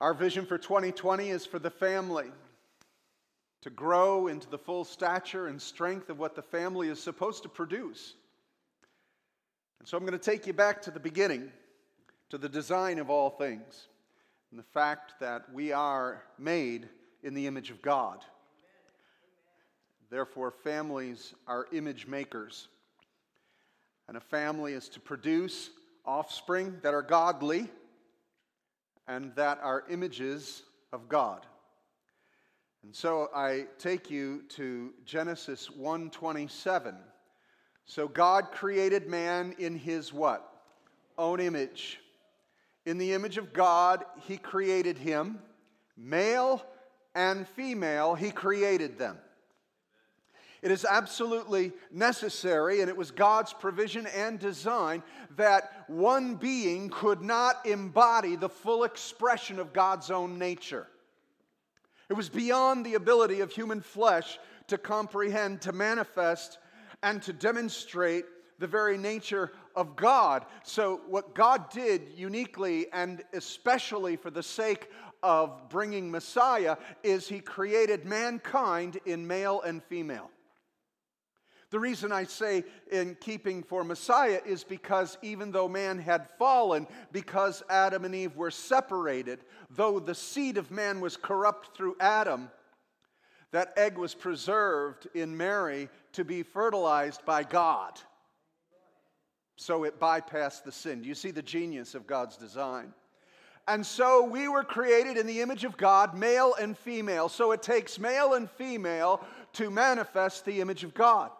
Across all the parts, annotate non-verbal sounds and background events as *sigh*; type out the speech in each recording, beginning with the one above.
Our vision for 2020 is for the family to grow into the full stature and strength of what the family is supposed to produce. And so I'm going to take you back to the beginning, to the design of all things, and the fact that we are made in the image of God. Therefore, families are image makers. And a family is to produce offspring that are godly and that are images of God. And so I take you to Genesis 1:27. So God created man in his what? Own image. In the image of God he created him, male and female he created them. It is absolutely necessary, and it was God's provision and design that one being could not embody the full expression of God's own nature. It was beyond the ability of human flesh to comprehend, to manifest, and to demonstrate the very nature of God. So, what God did uniquely and especially for the sake of bringing Messiah is He created mankind in male and female. The reason I say in keeping for Messiah is because even though man had fallen, because Adam and Eve were separated, though the seed of man was corrupt through Adam, that egg was preserved in Mary to be fertilized by God. So it bypassed the sin. You see the genius of God's design? And so we were created in the image of God, male and female. So it takes male and female to manifest the image of God.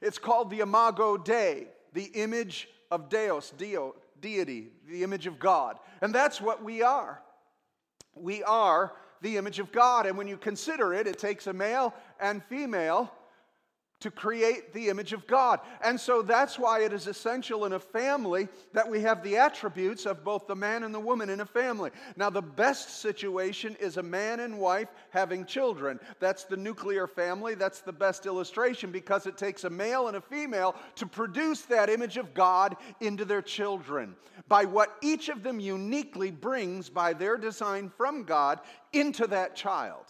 It's called the Imago Dei, the image of Deus, Dio, deity, the image of God. And that's what we are. We are the image of God. And when you consider it, it takes a male and female to create the image of God. And so that's why it is essential in a family that we have the attributes of both the man and the woman in a family. Now, the best situation is a man and wife having children. That's the nuclear family. That's the best illustration because it takes a male and a female to produce that image of God into their children by what each of them uniquely brings by their design from God into that child.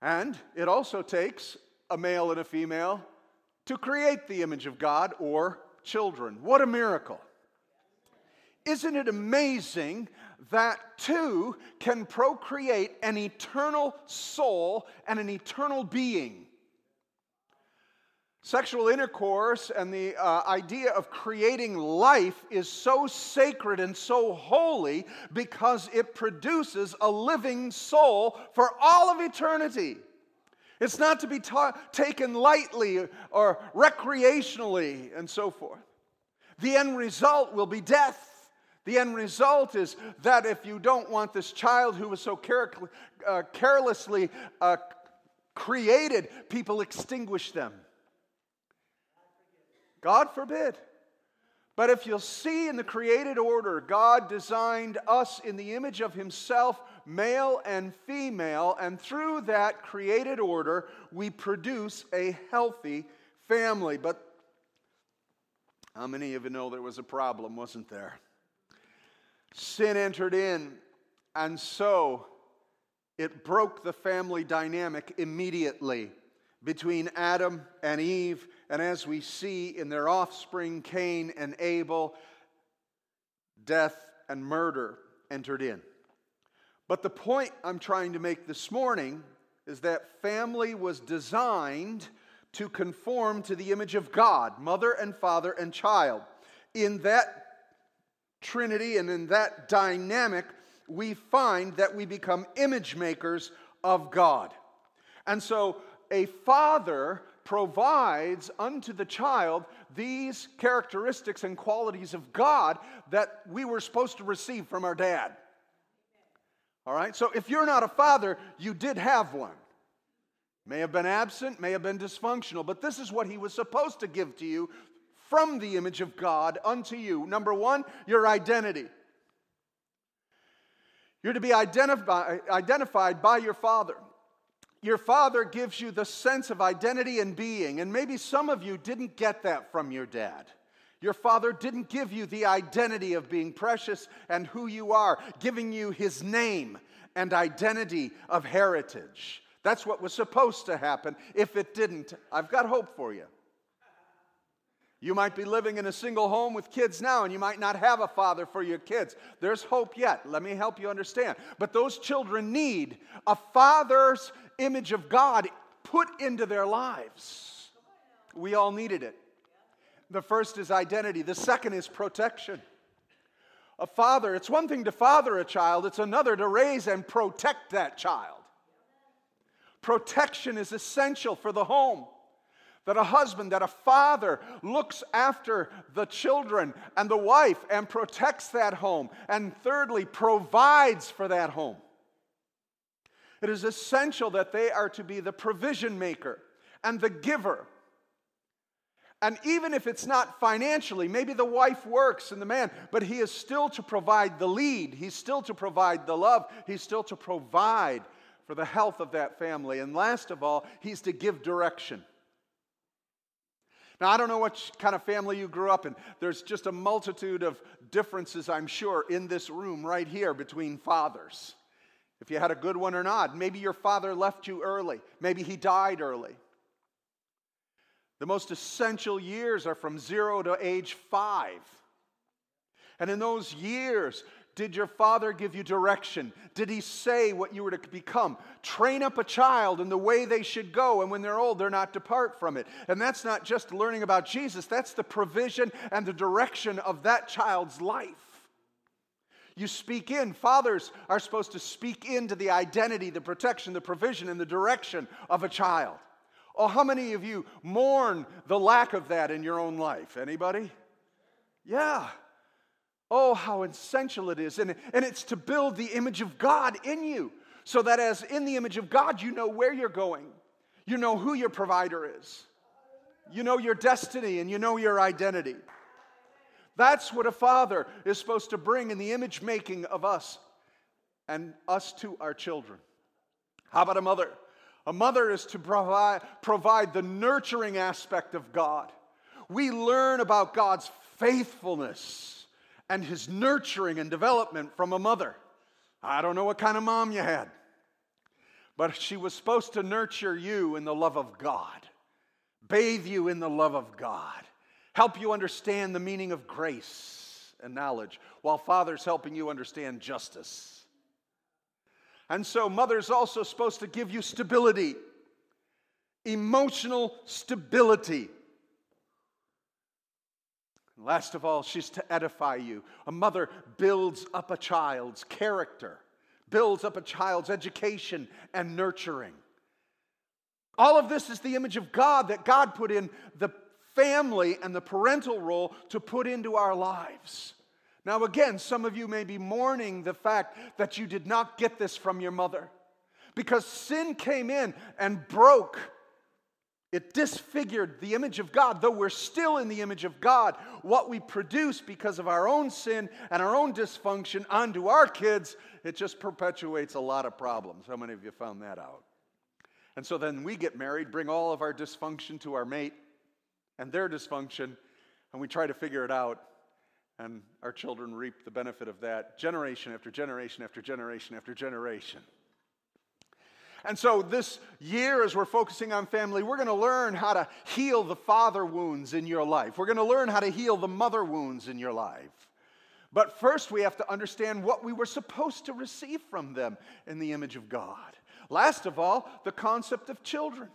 And it also takes a male and a female to create the image of God or children. What a miracle! Isn't it amazing that two can procreate an eternal soul and an eternal being? Sexual intercourse and the uh, idea of creating life is so sacred and so holy because it produces a living soul for all of eternity. It's not to be ta- taken lightly or recreationally and so forth. The end result will be death. The end result is that if you don't want this child who was so care- uh, carelessly uh, created, people extinguish them. God forbid. But if you'll see in the created order, God designed us in the image of Himself, male and female, and through that created order, we produce a healthy family. But how many of you know there was a problem, wasn't there? Sin entered in, and so it broke the family dynamic immediately between Adam and Eve, and as we see in their offspring, Cain and Abel, death and murder entered in. But the point I'm trying to make this morning is that family was designed to conform to the image of God, mother and father and child. In that trinity and in that dynamic, we find that we become image makers of God. And so a father provides unto the child these characteristics and qualities of God that we were supposed to receive from our dad. All right? So if you're not a father, you did have one. May have been absent, may have been dysfunctional, but this is what he was supposed to give to you from the image of God unto you. Number one, your identity. You're to be identified by your father your father gives you the sense of identity and being. And maybe some of you didn't get that from your dad. Your father didn't give you the identity of being precious and who you are, giving you his name and identity of heritage. That's what was supposed to happen. If it didn't, I've got hope for you. You might be living in a single home with kids now, and you might not have a father for your kids. There's hope yet. Let me help you understand. But those children need a father's image of God put into their lives. We all needed it. The first is identity, the second is protection. A father, it's one thing to father a child, it's another to raise and protect that child. Protection is essential for the home that a husband, that a father looks after the children and the wife and protects that home. And thirdly, provides for that home. It is essential that they are to be the provision maker and the giver. And even if it's not financially, maybe the wife works and the man, but he is still to provide the lead. He's still to provide the love. He's still to provide for the health of that family. And last of all, he's to give direction. Now, I don't know what kind of family you grew up in. There's just a multitude of differences, I'm sure, in this room right here between fathers. If you had a good one or not. Maybe your father left you early, maybe he died early. The most essential years are from zero to age five. And in those years, did your father give you direction? Did he say what you were to become? Train up a child in the way they should go, and when they're old, they're not depart from it. And that's not just learning about Jesus, that's the provision and the direction of that child's life. You speak in. Fathers are supposed to speak into the identity, the protection, the provision, and the direction of a child. Oh, how many of you mourn the lack of that in your own life? Anybody? Yeah. Oh, how essential it is. And, and it's to build the image of God in you so that as in the image of God, you know where you're going, you know who your provider is, you know your destiny, and you know your identity. That's what a father is supposed to bring in the image making of us and us to our children. How about a mother? A mother is to provide, provide the nurturing aspect of God. We learn about God's faithfulness and his nurturing and development from a mother. I don't know what kind of mom you had, but she was supposed to nurture you in the love of God, bathe you in the love of God, help you understand the meaning of grace and knowledge, while father's helping you understand justice. And so, mother's also supposed to give you stability, emotional stability. And last of all, she's to edify you. A mother builds up a child's character, builds up a child's education and nurturing. All of this is the image of God that God put in the family and the parental role to put into our lives. Now, again, some of you may be mourning the fact that you did not get this from your mother because sin came in and broke it disfigured the image of God, though we're still in the image of God. What we produce because of our own sin and our own dysfunction onto our kids, it just perpetuates a lot of problems. How many of you found that out? And so then we get married, bring all of our dysfunction to our mate and their dysfunction, and we try to figure it out. And our children reap the benefit of that generation after generation after generation after generation. And so, this year, as we're focusing on family, we're going to learn how to heal the father wounds in your life. We're going to learn how to heal the mother wounds in your life. But first, we have to understand what we were supposed to receive from them in the image of God. Last of all, the concept of children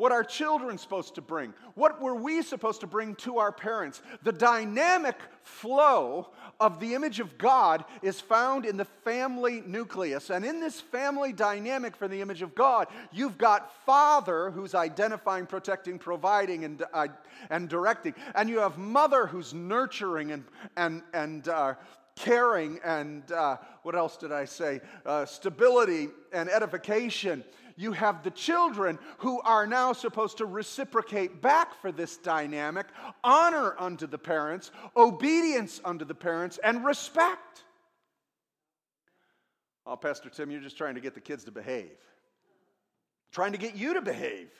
what our children supposed to bring what were we supposed to bring to our parents. The dynamic flow of the image of god is found in the family nucleus. And in this family dynamic for the image of god you've got father who's identifying protecting providing and, uh, and directing. And you have mother who's nurturing and, and, and uh, caring and uh, what else did I say? Uh, stability and edification you have the children who are now supposed to reciprocate back for this dynamic honor unto the parents, obedience unto the parents, and respect. Oh, Pastor Tim, you're just trying to get the kids to behave, trying to get you to behave.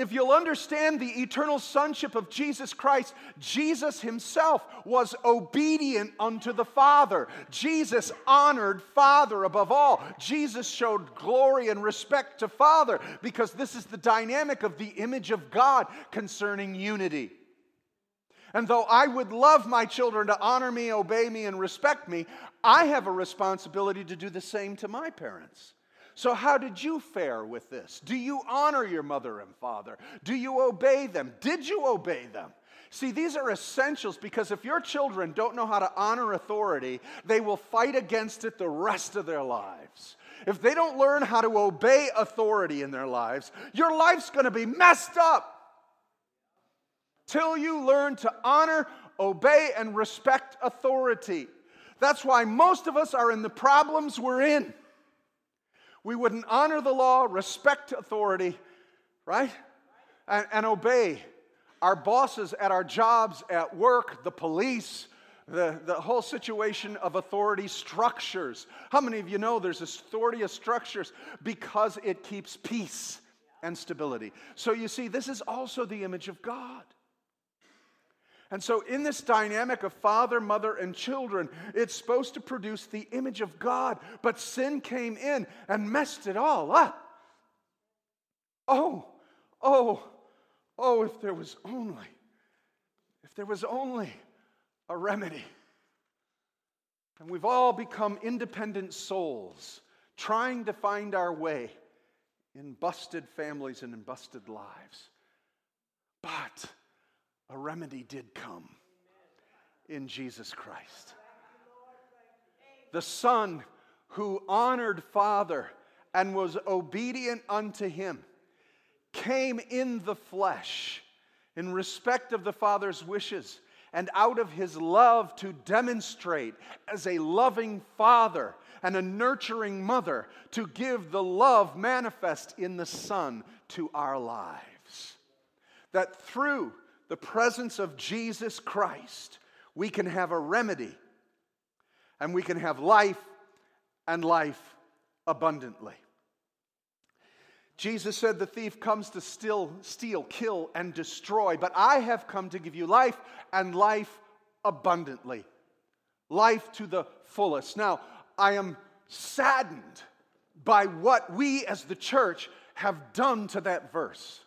If you'll understand the eternal sonship of Jesus Christ, Jesus himself was obedient unto the Father. Jesus honored Father above all. Jesus showed glory and respect to Father because this is the dynamic of the image of God concerning unity. And though I would love my children to honor me, obey me, and respect me, I have a responsibility to do the same to my parents. So, how did you fare with this? Do you honor your mother and father? Do you obey them? Did you obey them? See, these are essentials because if your children don't know how to honor authority, they will fight against it the rest of their lives. If they don't learn how to obey authority in their lives, your life's to be messed up. Till you learn to honor, obey, and respect authority. That's why most of us are in the problems we're in. We wouldn't honor the law, respect authority, right? And, and obey our bosses at our jobs, at work, the police, the, the whole situation of authority structures. How many of you know there's authority of structures because it keeps peace and stability? So you see, this is also the image of God. And so, in this dynamic of father, mother, and children, it's supposed to produce the image of God. But sin came in and messed it all up. Oh, oh, oh, if there was only, if there was only a remedy. And we've all become independent souls trying to find our way in busted families and in busted lives. But a remedy did come in Jesus Christ. The Son who honored Father and was obedient unto him came in the flesh in respect of the Father's wishes and out of his love to demonstrate as a loving father and a nurturing mother to give the love manifest in the Son to our lives. That through the presence of Jesus Christ, we can have a remedy and we can have life and life abundantly. Jesus said, The thief comes to steal, steal, kill, and destroy, but I have come to give you life and life abundantly. Life to the fullest. Now, I am saddened by what we as the church have done to that verse.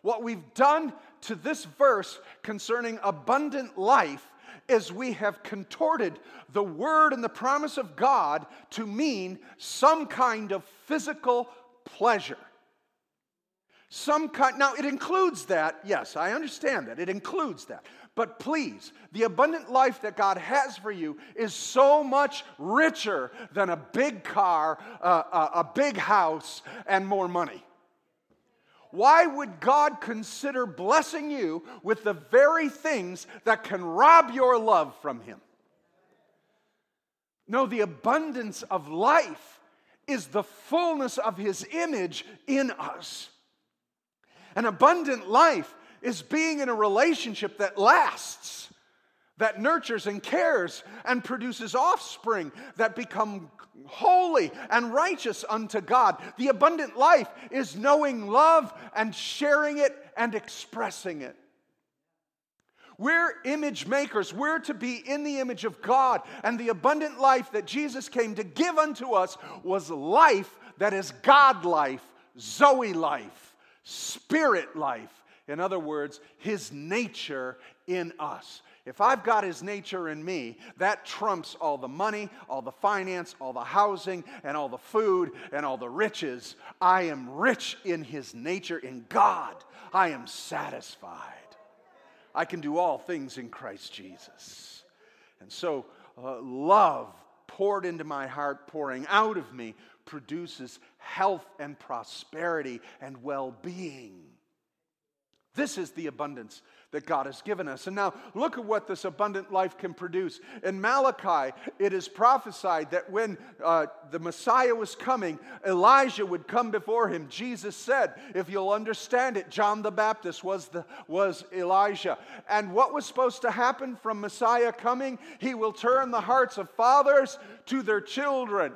What we've done to this verse concerning abundant life is we have contorted the word and the promise of God to mean some kind of physical pleasure. Some kind, now it includes that, yes, I understand that, it includes that. But please, the abundant life that God has for you is so much richer than a big car, uh, a, a big house, and more money why would God consider blessing you with the very things that can rob your love from Him? No, the abundance of life is the fullness of His image in us. An abundant life is being in a relationship that lasts, that nurtures and cares and produces offspring that become holy and righteous unto God. The abundant life is knowing love and sharing it and expressing it. We're image makers. We're to be in the image of God. And the abundant life that Jesus came to give unto us was life that is God life, Zoe life, spirit life. In other words, his nature in us. If I've got his nature in me, that trumps all the money, all the finance, all the housing, and all the food, and all the riches. I am rich in his nature, in God. I am satisfied. I can do all things in Christ Jesus. And so, uh, love poured into my heart, pouring out of me, produces health and prosperity and well being. This is the abundance that God has given us. And now look at what this abundant life can produce. In Malachi, it is prophesied that when uh, the Messiah was coming, Elijah would come before him. Jesus said, if you'll understand it, John the Baptist was, the, was Elijah. And what was supposed to happen from Messiah coming? He will turn the hearts of fathers to their children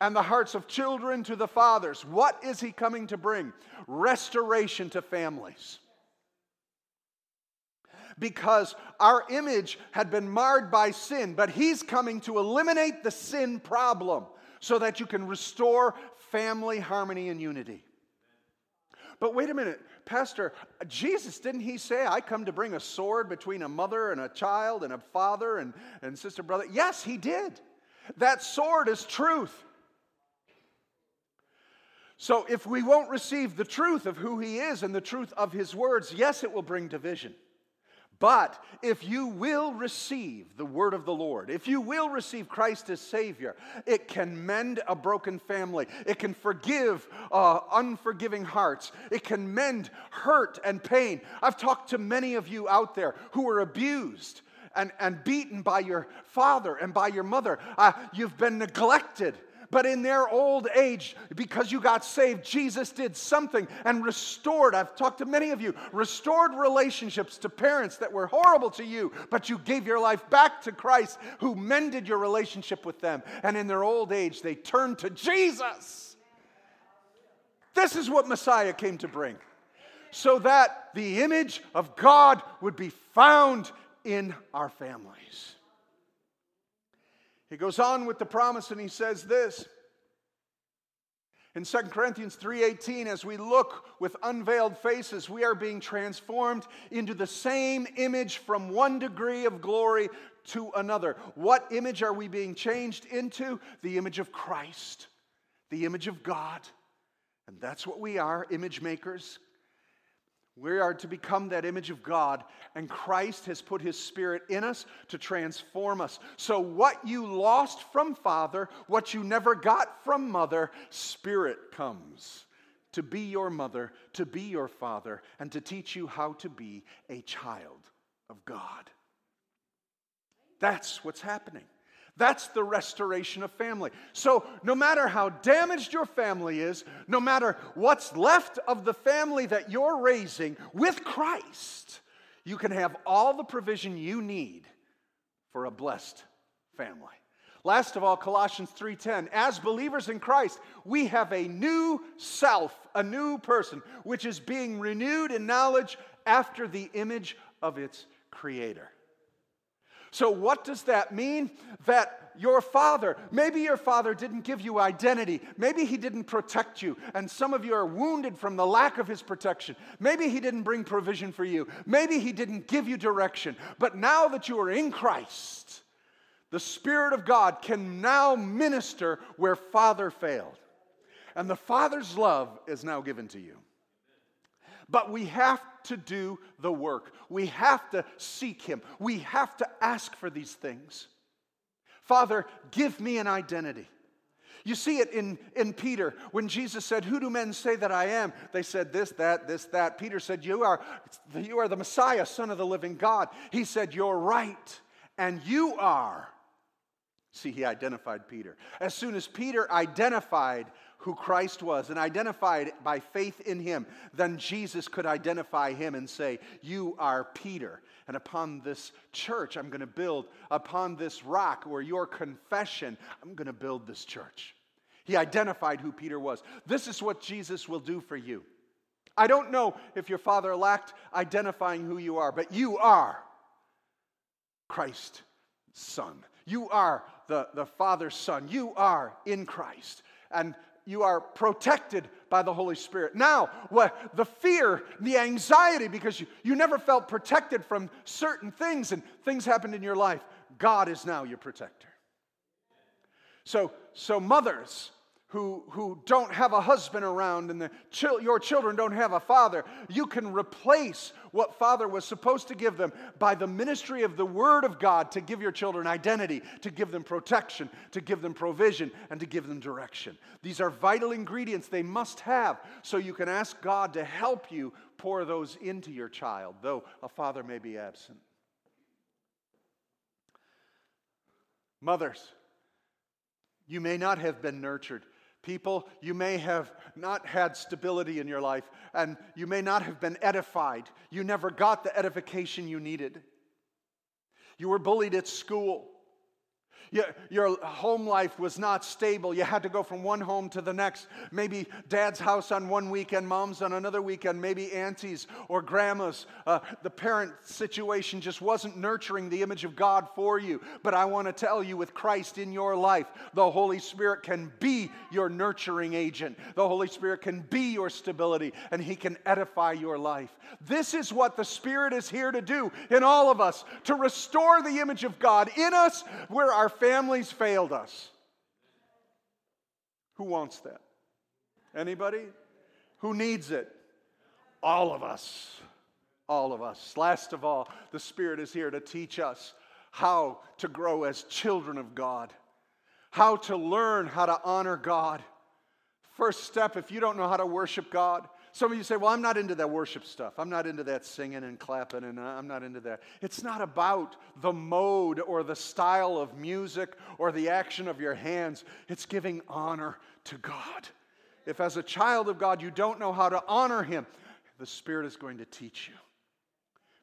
and the hearts of children to the fathers. What is he coming to bring? Restoration to families. Because our image had been marred by sin, but he's coming to eliminate the sin problem so that you can restore family harmony and unity. But wait a minute, Pastor, Jesus, didn't he say, I come to bring a sword between a mother and a child and a father and, and sister, brother? Yes, he did. That sword is truth. So if we won't receive the truth of who he is and the truth of his words, yes, it will bring division. But if you will receive the word of the Lord, if you will receive Christ as Savior, it can mend a broken family. It can forgive uh, unforgiving hearts. It can mend hurt and pain. I've talked to many of you out there who were abused and, and beaten by your father and by your mother. Uh, you've been neglected but in their old age, because you got saved, Jesus did something and restored. I've talked to many of you, restored relationships to parents that were horrible to you, but you gave your life back to Christ who mended your relationship with them. And in their old age, they turned to Jesus. This is what Messiah came to bring. So that the image of God would be found in our families. He goes on with the promise and he says this. In 2 Corinthians 3:18 as we look with unveiled faces we are being transformed into the same image from one degree of glory to another. What image are we being changed into? The image of Christ, the image of God. And that's what we are, image makers. We are to become that image of God, and Christ has put his spirit in us to transform us. So, what you lost from father, what you never got from mother, spirit comes to be your mother, to be your father, and to teach you how to be a child of God. That's what's happening. That's the restoration of family. So, no matter how damaged your family is, no matter what's left of the family that you're raising with Christ, you can have all the provision you need for a blessed family. Last of all, Colossians 3:10, as believers in Christ, we have a new self, a new person, which is being renewed in knowledge after the image of its creator. So, what does that mean? That your father, maybe your father didn't give you identity. Maybe he didn't protect you. And some of you are wounded from the lack of his protection. Maybe he didn't bring provision for you. Maybe he didn't give you direction. But now that you are in Christ, the Spirit of God can now minister where father failed. And the father's love is now given to you. But we have to do the work. We have to seek Him. We have to ask for these things. Father, give me an identity. You see it in, in Peter when Jesus said, Who do men say that I am? They said, This, that, this, that. Peter said, You are, you are the Messiah, Son of the living God. He said, You're right, and you are. See, he identified Peter. As soon as Peter identified who Christ was and identified by faith in him, then Jesus could identify him and say, You are Peter. And upon this church, I'm going to build, upon this rock or your confession, I'm going to build this church. He identified who Peter was. This is what Jesus will do for you. I don't know if your father lacked identifying who you are, but you are Christ's son. You are the, the Father's son. You are in Christ. And you are protected by the Holy Spirit. Now, what the fear, the anxiety, because you, you never felt protected from certain things and things happened in your life, God is now your protector. So, so mothers, who, who don't have a husband around and the your children don't have a father, you can replace what father was supposed to give them by the ministry of the Word of God to give your children identity, to give them protection, to give them provision, and to give them direction. These are vital ingredients they must have so you can ask God to help you pour those into your child, though a father may be absent. Mothers, you may not have been nurtured People, you may have not had stability in your life, and you may not have been edified. You never got the edification you needed. You were bullied at school. Your home life was not stable. You had to go from one home to the next. Maybe dad's house on one weekend, mom's on another weekend, maybe aunties or grandmas. Uh, the parent situation just wasn't nurturing the image of God for you. But I want to tell you, with Christ in your life, the Holy Spirit can be your nurturing agent. The Holy Spirit can be your stability, and He can edify your life. This is what the Spirit is here to do in all of us to restore the image of God in us where our families failed us. Who wants that? Anybody? Who needs it? All of us. All of us. Last of all, the Spirit is here to teach us how to grow as children of God, how to learn how to honor God. First step, if you don't know how to worship God, some of you say, Well, I'm not into that worship stuff. I'm not into that singing and clapping, and uh, I'm not into that. It's not about the mode or the style of music or the action of your hands, it's giving honor to God. If, as a child of God, you don't know how to honor Him, the Spirit is going to teach you.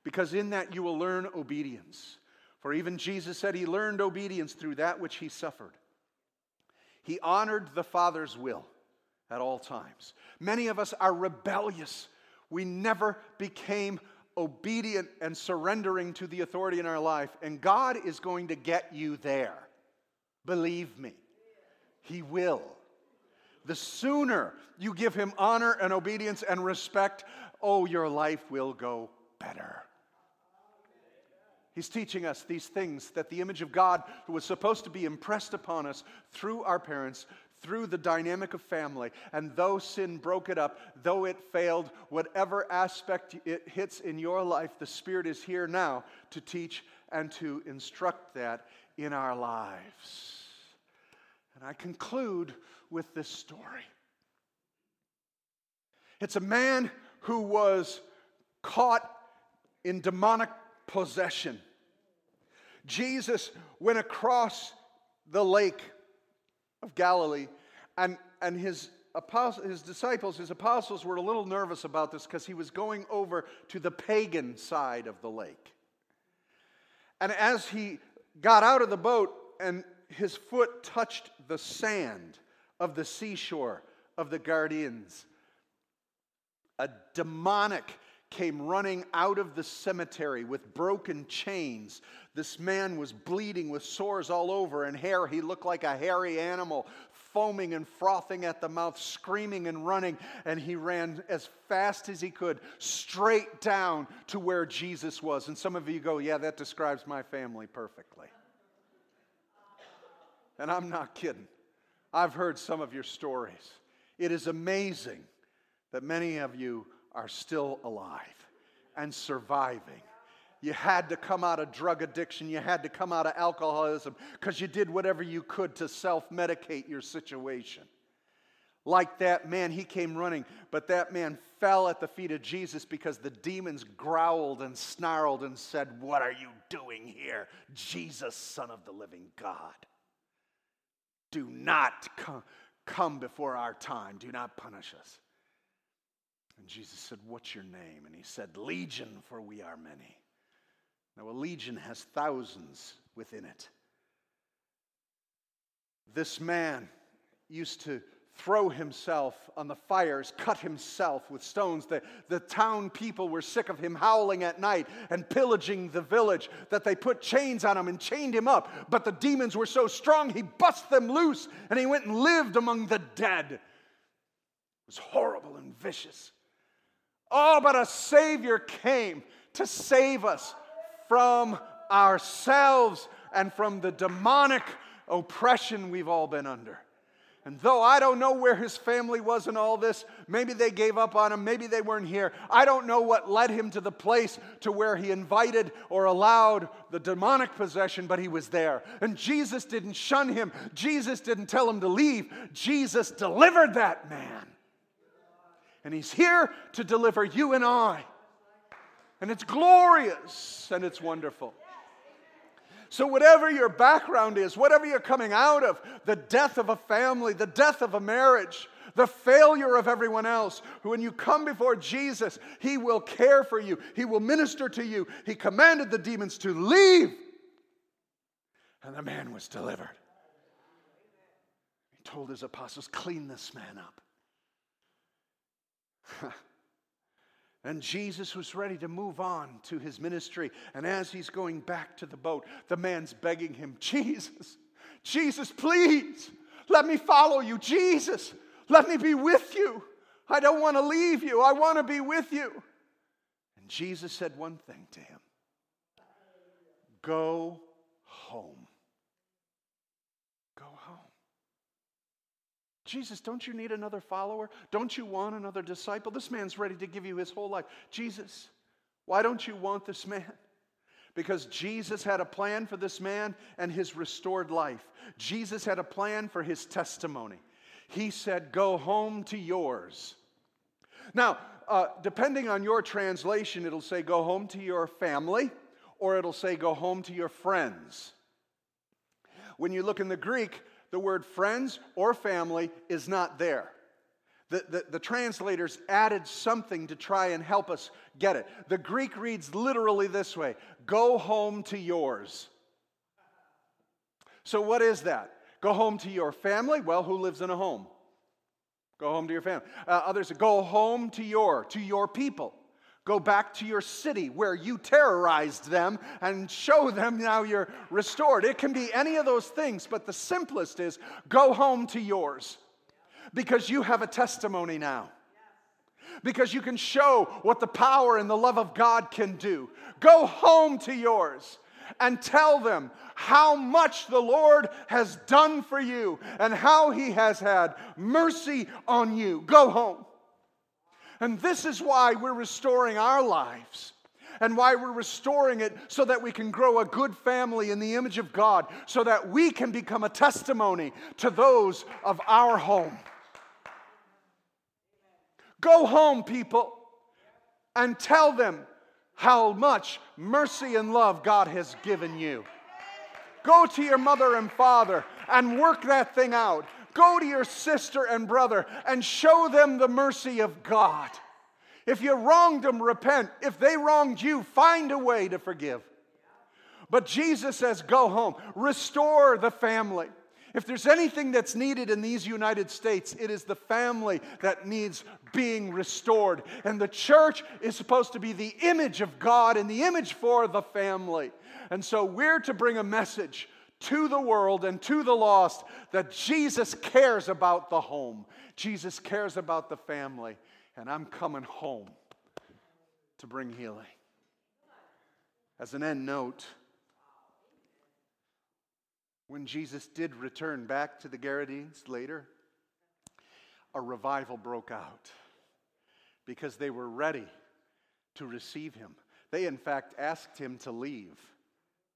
Because in that you will learn obedience. For even Jesus said he learned obedience through that which he suffered. He honored the Father's will at all times. Many of us are rebellious. We never became obedient and surrendering to the authority in our life. And God is going to get you there. Believe me, He will. The sooner you give Him honor and obedience and respect, oh, your life will go better. He's teaching us these things that the image of God who was supposed to be impressed upon us through our parents through the dynamic of family. And though sin broke it up, though it failed, whatever aspect it hits in your life, the Spirit is here now to teach and to instruct that in our lives. And I conclude with this story. It's a man who was caught in demonic possession. Jesus went across the lake of Galilee. And, and his, apostle, his disciples, his apostles, were a little nervous about this because he was going over to the pagan side of the lake. And as he got out of the boat and his foot touched the sand of the seashore of the Gadarenes, a demonic came running out of the cemetery with broken chains. This man was bleeding with sores all over and hair. He looked like a hairy animal, foaming and frothing at the mouth, screaming and running. And he ran as fast as he could straight down to where Jesus was. And some of you go, Yeah, that describes my family perfectly. And I'm not kidding. I've heard some of your stories. It is amazing that many of you are still alive and surviving. You had to come out of drug addiction. You had to come out of alcoholism because you did whatever you could to self medicate your situation. Like that man, he came running, but that man fell at the feet of Jesus because the demons growled and snarled and said, What are you doing here, Jesus, Son of the living God? Do not come, come before our time. Do not punish us. And Jesus said, What's your name? And he said, Legion, for we are many. Now, a legion has thousands within it. This man used to throw himself on the fires, cut himself with stones. The, the town people were sick of him howling at night and pillaging the village, that they put chains on him and chained him up. But the demons were so strong, he bust them loose and he went and lived among the dead. It was horrible and vicious. Oh, but a Savior came to save us from ourselves and from the demonic oppression we've all been under. And though I don't know where his family was in all this, maybe they gave up on him, maybe they weren't here. I don't know what led him to the place to where he invited or allowed the demonic possession, but he was there. And Jesus didn't shun him, Jesus didn't tell him to leave. Jesus delivered that man. And He's here to deliver you and I. And it's glorious and it's wonderful. So, whatever your background is, whatever you're coming out of, the death of a family, the death of a marriage, the failure of everyone else, when you come before Jesus, He will care for you, He will minister to you. He commanded the demons to leave. And the man was delivered. He told his apostles, Clean this man up. *laughs* And Jesus was ready to move on to his ministry. And as he's going back to the boat, the man's begging him, *laughs* Jesus, Jesus, please, let me follow you. Jesus, let me be with you. I don't want to leave you. I want to be with you. And Jesus said one thing to him Go home. Jesus, don't you need another follower? Don't you want another disciple? This man's ready to give you his whole life. Jesus, why don't you want this man? Because Jesus had a plan for this man and his restored life. Jesus had a plan for his testimony. He said, Go home to yours. Now, uh, depending on your translation, it'll say, Go home to your family, or it'll say, Go home to your friends. When you look in the Greek, the word friends or family is not there. The, the, the, translators added something to try and help us get it. The Greek reads literally this way Go home to yours. So, what is that? Go home to your family? Well, who lives in a home? Go home to your family. Uh, others, go home to your, to your people. Go back to your city where you terrorized them and show them now you're restored. It can be any of those things, but the simplest is go home to yours because you have a testimony now. Because you can show what the power and the love of God can do. Go home to yours and tell them how much the Lord has done for you and how He has had mercy on you. Go home. And this is why we're restoring our lives and why we're restoring it so that we can grow a good family in the image of God, so that we can become a testimony to those of our home. Go home, people, and tell them how much mercy and love God has given you. Go to your mother and father and work that thing out. Go to your sister and brother and show them the mercy of God. If you wronged them, repent. If they wronged you, find a way to forgive. But Jesus says, go home, restore the family. If there's anything that's needed in these United States, it is the family that needs being restored. And the church is supposed to be the image of God and the image for the family. And so we're to bring a message to the world and to the lost that Jesus cares about the home, Jesus cares about the family, and I'm coming home to bring healing. As an end note, when Jesus did return back to the Gerasenes later, a revival broke out because they were ready to receive him. They, in fact, asked him to leave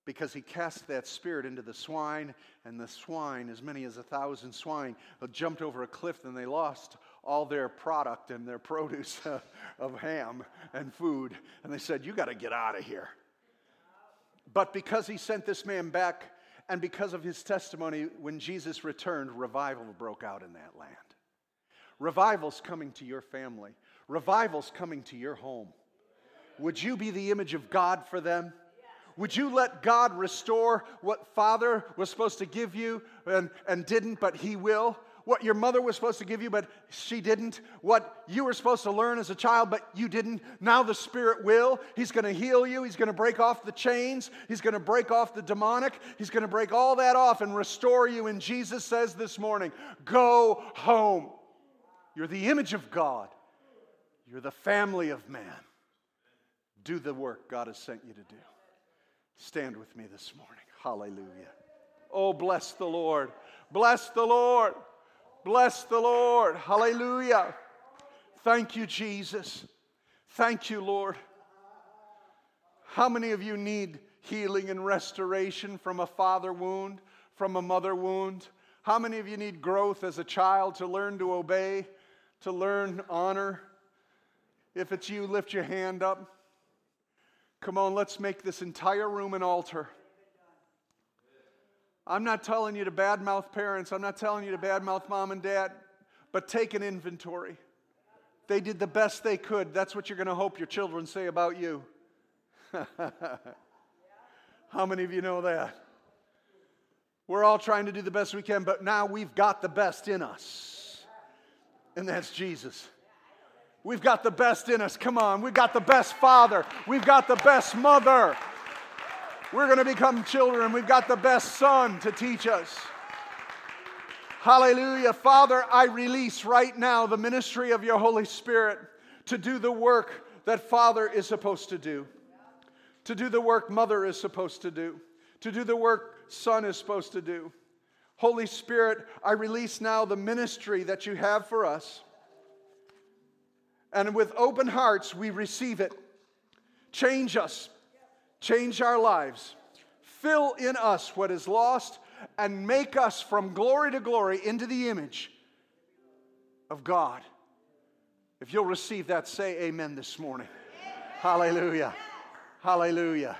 because he cast that spirit into the swine, and the swine, as many as a thousand swine, jumped over a cliff and they lost all their product and their *laughs* produce of ham and food. And they said, You got to get out of here. But because he sent this man back, and because of his testimony, when Jesus returned, revival broke out in that land. Revival's coming to your family, revival's coming to your home. Would you be the image of God for them? Would you let God restore what Father was supposed to give you and, and didn't, but He will? What your mother was supposed to give you, but she didn't. What you were supposed to learn as a child, but you didn't. Now the Spirit will. He's going to heal you. He's going to break off the chains. He's going to break off the demonic. He's going to break all that off and restore you. And Jesus says this morning, Go home. You're the image of God, you're the family of man. Do the work God has sent you to do. Stand with me this morning. Hallelujah. Oh, bless the Lord. Bless the Lord. Bless the Lord. Hallelujah. Thank you, Jesus. Thank you, Lord. How many of you need healing and restoration from a father wound, from a mother wound? How many of you need growth as a child to learn to obey, to learn honor? If it's you, lift your hand up. Come on, let's make this entire room an altar. I'm not telling you to badmouth parents, I'm not telling you to badmouth mom and dad, but take an inventory. They did the best they could. That's what you're going to hope your children say about you. *laughs* How many of you know that? We're all trying to do the best we can, but now we've got the best in us. And that's Jesus. We've got the best in us. Come on. We've got the best father. We've got the best mother. We're going to become children. We've got the best son to teach us. Hallelujah. Father, I release right now the ministry of your Holy Spirit to do the work that Father is supposed to do, to do the work Mother is supposed to do, to do the work Son is supposed to do. Holy Spirit, I release now the ministry that you have for us. And with open hearts, we receive it. Change us, change our lives, fill in us what is lost, and make us from glory to glory into the image of God. If you'll receive that, say amen this morning. Amen. Hallelujah. Hallelujah.